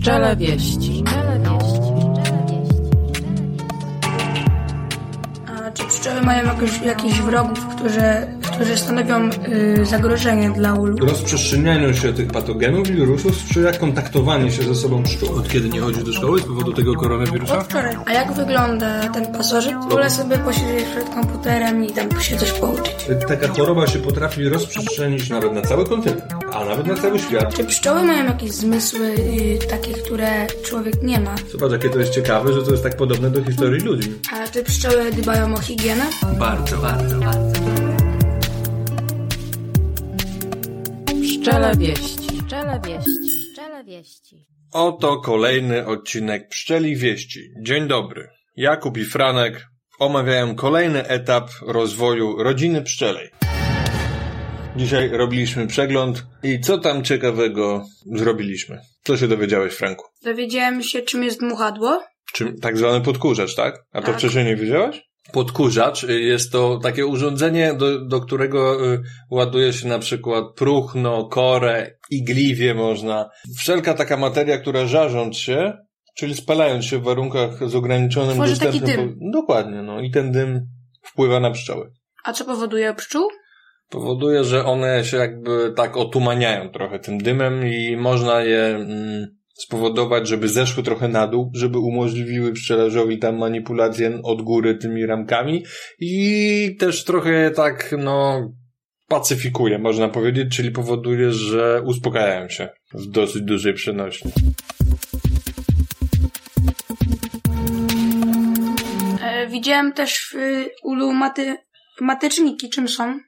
Pszczele wieści. A czy pszczoły mają jakoś, jakichś wrogów, którzy, którzy stanowią y, zagrożenie dla ulu? Rozprzestrzenianiu się tych patogenów i wirusów sprzyja kontaktowanie się ze sobą pszczół. Od kiedy nie chodzisz do szkoły z powodu tego koronawirusa? Od wczoraj. A jak wygląda ten pasożyt? Wolę sobie posiedzieć przed komputerem i tam się coś pouczyć. Taka choroba się potrafi rozprzestrzenić nawet na cały kontynent, a nawet na cały świat. Czy pszczoły mają jakieś zmysły y, takie, które człowiek nie ma? Zobacz, jakie to jest ciekawe, że to jest tak podobne do historii ludzi. A czy pszczoły dbają o higienę? Bardzo, bardzo, bardzo. Pszczele wieści. Pszczele wieści. Pszczele wieści. Oto kolejny odcinek Pszczeli Wieści. Dzień dobry. Jakub i Franek omawiają kolejny etap rozwoju rodziny pszczelej. Dzisiaj robiliśmy przegląd i co tam ciekawego zrobiliśmy? Co się dowiedziałeś, Franku? Dowiedziałem się, czym jest dmuchadło. Czym tak zwany podkurzacz, tak? A to Tak. wcześniej nie wiedziałaś? Podkurzacz y, jest to takie urządzenie, do, do którego y, ładuje się na przykład próchno, korę, igliwie można. Wszelka taka materia, która żarząc się, czyli spalając się w warunkach z ograniczonym Tworzy taki dostępem. dym. po- Dokładnie, no i ten dym wpływa na pszczoły. A co powoduje pszczół? Powoduje, że one się jakby tak otumaniają trochę tym dymem i można je mm, spowodować, żeby zeszły trochę na dół, żeby umożliwiły pszczelarzowi tam manipulację od góry tymi ramkami i też trochę tak, no, pacyfikuje, można powiedzieć, czyli powoduje, że uspokajają się w dosyć dużej przenośni. E, widziałem też y, ulu maty, mateczniki. Czym są?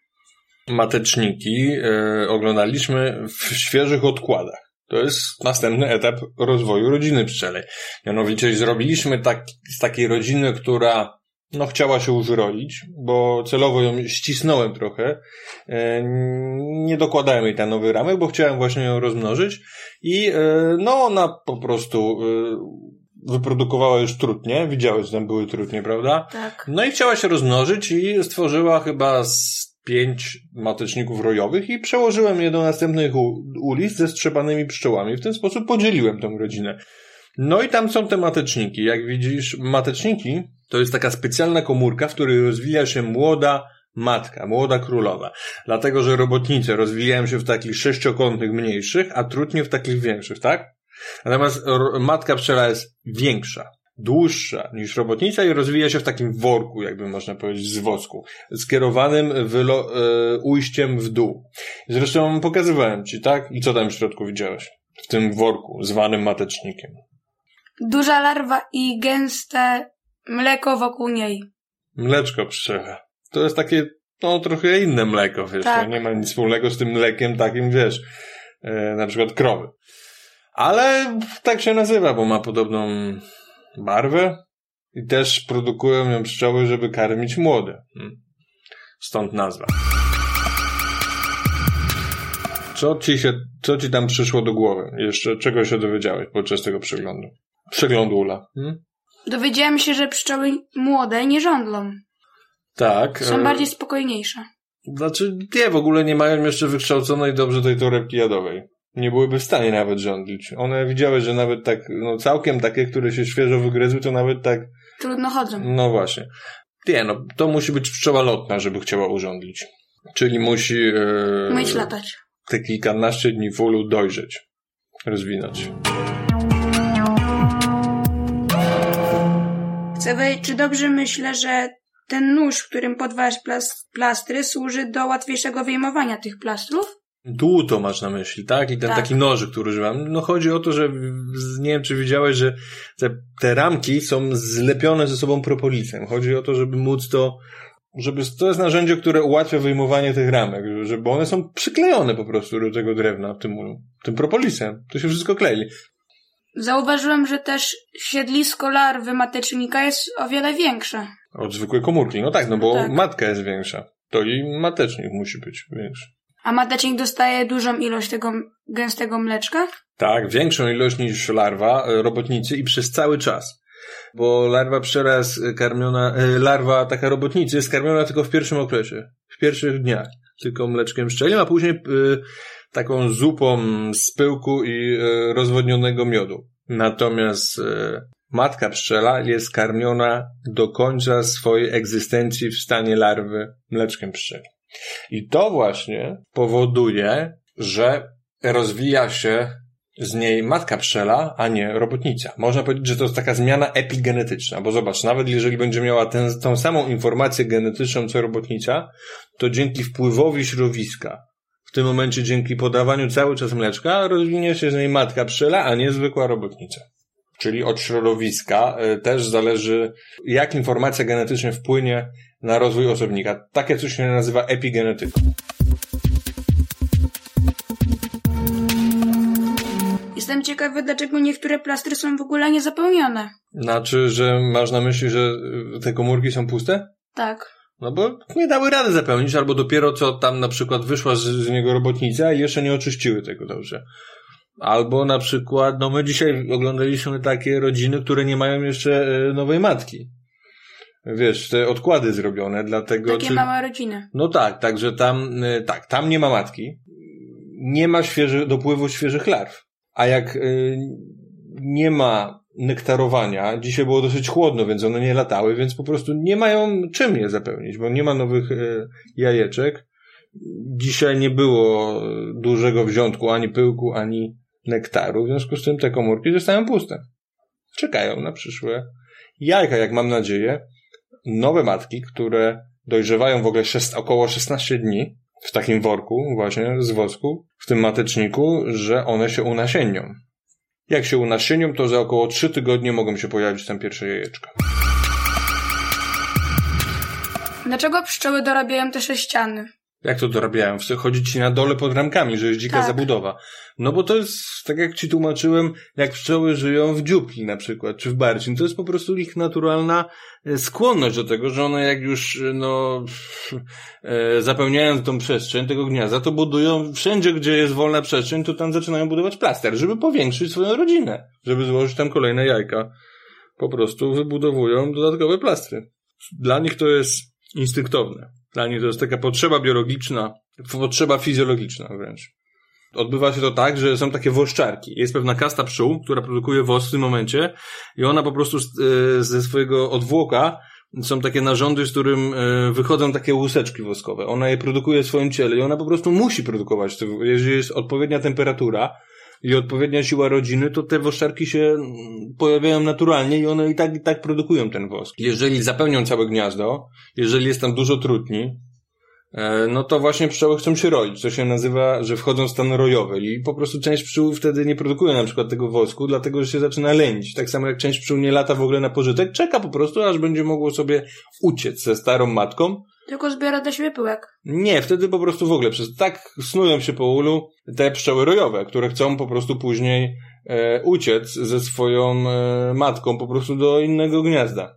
Mateczniki e, oglądaliśmy w świeżych odkładach. To jest następny etap rozwoju rodziny pszczelej. Mianowicie zrobiliśmy tak, z takiej rodziny, która no, chciała się już rodzić, bo celowo ją ścisnąłem trochę. E, nie dokładałem jej ten nowy ramek, bo chciałem właśnie ją rozmnożyć i e, no ona po prostu wyprodukowała już trutnie. Widziałeś, że tam były trutnie, prawda? Tak. No i chciała się rozmnożyć i stworzyła chyba z pięć mateczników rojowych i przełożyłem je do następnych ulic ze strzepanymi pszczołami. W ten sposób podzieliłem tą rodzinę. No i tam są te mateczniki. Jak widzisz, mateczniki to jest taka specjalna komórka, w której rozwija się młoda matka, młoda królowa. Dlatego, że robotnice rozwijają się w takich sześciokątnych mniejszych, a trutnie w takich większych, tak? Natomiast matka pszczela jest większa, dłuższa niż robotnica i rozwija się w takim worku, jakby można powiedzieć, z wosku, skierowanym wylo- e, ujściem w dół. Zresztą pokazywałem ci, tak? I co tam w środku widziałeś? W tym worku, zwanym matecznikiem. Duża larwa i gęste mleko wokół niej. Mleczko pszczele. To jest takie, no trochę inne mleko, wiesz, Tak. to nie ma nic wspólnego z tym mlekiem takim, wiesz, e, na przykład krowy. Ale tak się nazywa, bo ma podobną barwę i też produkują ją pszczoły, żeby karmić młode. Hmm. Stąd nazwa. Co ci się, co ci tam przyszło do głowy? Jeszcze czego się dowiedziałeś podczas tego przeglądu? Przeglądu Ula. Hmm? Dowiedziałem się, że pszczoły młode nie żądlą. Tak. Są e, bardziej spokojniejsze. Znaczy, nie, w ogóle nie mają jeszcze wykształconej dobrze tej torebki jadowej. Nie byłyby w stanie nawet rządzić. One widziały, że nawet tak, no całkiem takie, które się świeżo wygryzły, to nawet tak, Trudno chodzą. no właśnie. Nie, no, to musi być pszczoła lotna, żeby chciała urządzić. Czyli musi e, Umieć latać. te kilkanaście dni w ulu dojrzeć, rozwinąć. Chcę wiedzieć, czy dobrze myślę, że ten nóż, którym podwajasz plas- plastry, służy do łatwiejszego wyjmowania tych plastrów? Dłuto masz na myśli, tak? I ten Tak. taki nożyk, który używam. No chodzi o to, że nie wiem, czy widziałeś, że te, te ramki są zlepione ze sobą propolisem. Chodzi o to, żeby móc to, żeby, to jest narzędzie, które ułatwia wyjmowanie tych ramek, żeby one są przyklejone po prostu do tego drewna, tym, tym propolisem. To się wszystko klei. Zauważyłem, że też siedlisko larwy matecznika jest o wiele większe. Od zwykłej komórki. No tak, no bo Tak. matka jest większa. To i matecznik musi być większy. A matecznik dostaje dużą ilość tego gęstego mleczka? Tak, większą ilość niż larwa, e, robotnicy i przez cały czas. Bo larwa pszczela jest karmiona, e, larwa taka robotnicy jest karmiona tylko w pierwszym okresie, w pierwszych dniach. Tylko mleczkiem pszczelim, a później e, taką zupą z pyłku i e, rozwodnionego miodu. Natomiast e, matka pszczela jest karmiona do końca swojej egzystencji w stanie larwy mleczkiem pszczeli. I to właśnie powoduje, że rozwija się z niej matka pszczela, a nie robotnica. Można powiedzieć, że to jest taka zmiana epigenetyczna, bo zobacz, nawet jeżeli będzie miała tę, tą samą informację genetyczną co robotnica, to dzięki wpływowi środowiska, w tym momencie dzięki podawaniu cały czas mleczka, rozwinie się z niej matka pszczela, a nie zwykła robotnica. Czyli od środowiska y, też zależy, jak informacja genetycznie wpłynie na rozwój osobnika. Takie coś się nazywa epigenetyką. Jestem ciekawy, dlaczego niektóre plastry są w ogóle niezapełnione. Znaczy, że masz na myśli, że y, te komórki są puste? Tak. No bo nie dały rady zapełnić, albo dopiero co tam na przykład wyszła z, z niego robotnica i jeszcze nie oczyściły tego dobrze. Albo na przykład, no my dzisiaj oglądaliśmy takie rodziny, które nie mają jeszcze y, nowej matki. Wiesz, te odkłady zrobione, dlatego... Takie czy- małe rodziny. No tak, także tam, y, tak, tam nie ma matki. Nie ma świeży, dopływu świeżych larw. A jak y, nie ma nektarowania, dzisiaj było dosyć chłodno, więc one nie latały, więc po prostu nie mają czym je zapełnić, bo nie ma nowych jajeczek. Dzisiaj nie było dużego wziątku, ani pyłku, ani nektaru, w związku z tym te komórki zostają puste. Czekają na przyszłe jajka, jak mam nadzieję, nowe matki, które dojrzewają w ogóle około 16 dni w takim worku właśnie z wosku, w tym mateczniku, że one się unasiennią. Jak się unasienią, to za około 3 tygodnie mogą się pojawić tam pierwsze jajeczka. Dlaczego pszczoły dorabiają te sześciany? Jak to dorabiają? Chce chodzić ci na dole pod ramkami, że jest dzika Tak. zabudowa. No bo to jest, tak jak ci tłumaczyłem, jak pszczoły żyją w dziupli na przykład, czy w barcin. To jest po prostu ich naturalna e, skłonność do tego, że one jak już, e, no, e, zapełniają tą przestrzeń tego gniazda, to budują wszędzie, gdzie jest wolna przestrzeń, to tam zaczynają budować plaster, żeby powiększyć swoją rodzinę, żeby złożyć tam kolejne jajka. Po prostu wybudowują dodatkowe plastry. Dla nich to jest instynktowne. Dla nich to jest taka potrzeba biologiczna, potrzeba fizjologiczna wręcz. Odbywa się to tak, że są takie woszczarki. Jest pewna kasta pszczół, która produkuje wos w tym momencie i ona po prostu e, ze swojego odwłoka są takie narządy, z którym e, wychodzą takie łuseczki woskowe. Ona je produkuje w swoim ciele i ona po prostu musi produkować. Jeżeli jest odpowiednia temperatura i odpowiednia siła rodziny, to te woszczarki się mm, pojawiają naturalnie i one i tak, i tak produkują ten wosk. Jeżeli zapełnią całe gniazdo, jeżeli jest tam dużo trutni, e, no to właśnie pszczoły chcą się roić, co się nazywa, że wchodzą w stan rojowy i po prostu część pszczół wtedy nie produkuje na przykład tego wosku, dlatego że się zaczyna lenić. Tak samo jak część pszczół nie lata w ogóle na pożytek, czeka po prostu, aż będzie mogło sobie uciec ze starą matką. Tylko zbiera dla siebie pyłek. Nie, wtedy po prostu w ogóle przez tak snują się po ulu te pszczoły rojowe, które chcą po prostu później e, uciec ze swoją e, matką po prostu do innego gniazda.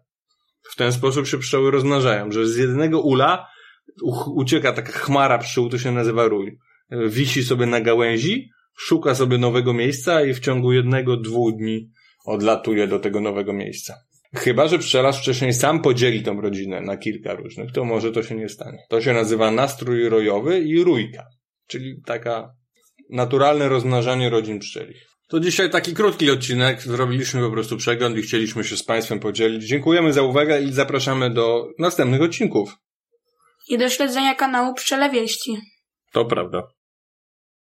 W ten sposób się pszczoły rozmnażają, że z jednego ula ucieka taka chmara pszczół, to się nazywa rój. E, Wisi sobie na gałęzi, szuka sobie nowego miejsca i w ciągu jednego, dwóch dni odlatuje do tego nowego miejsca. Chyba, że pszczelarz wcześniej sam podzieli tą rodzinę na kilka różnych, to może to się nie stanie. To się nazywa nastrój rojowy i rójka, czyli taka naturalne rozmnażanie rodzin pszczelich. To dzisiaj taki krótki odcinek, zrobiliśmy po prostu przegląd i chcieliśmy się z Państwem podzielić. Dziękujemy za uwagę i zapraszamy do następnych odcinków. I do śledzenia kanału Pszczele Wieści. To prawda.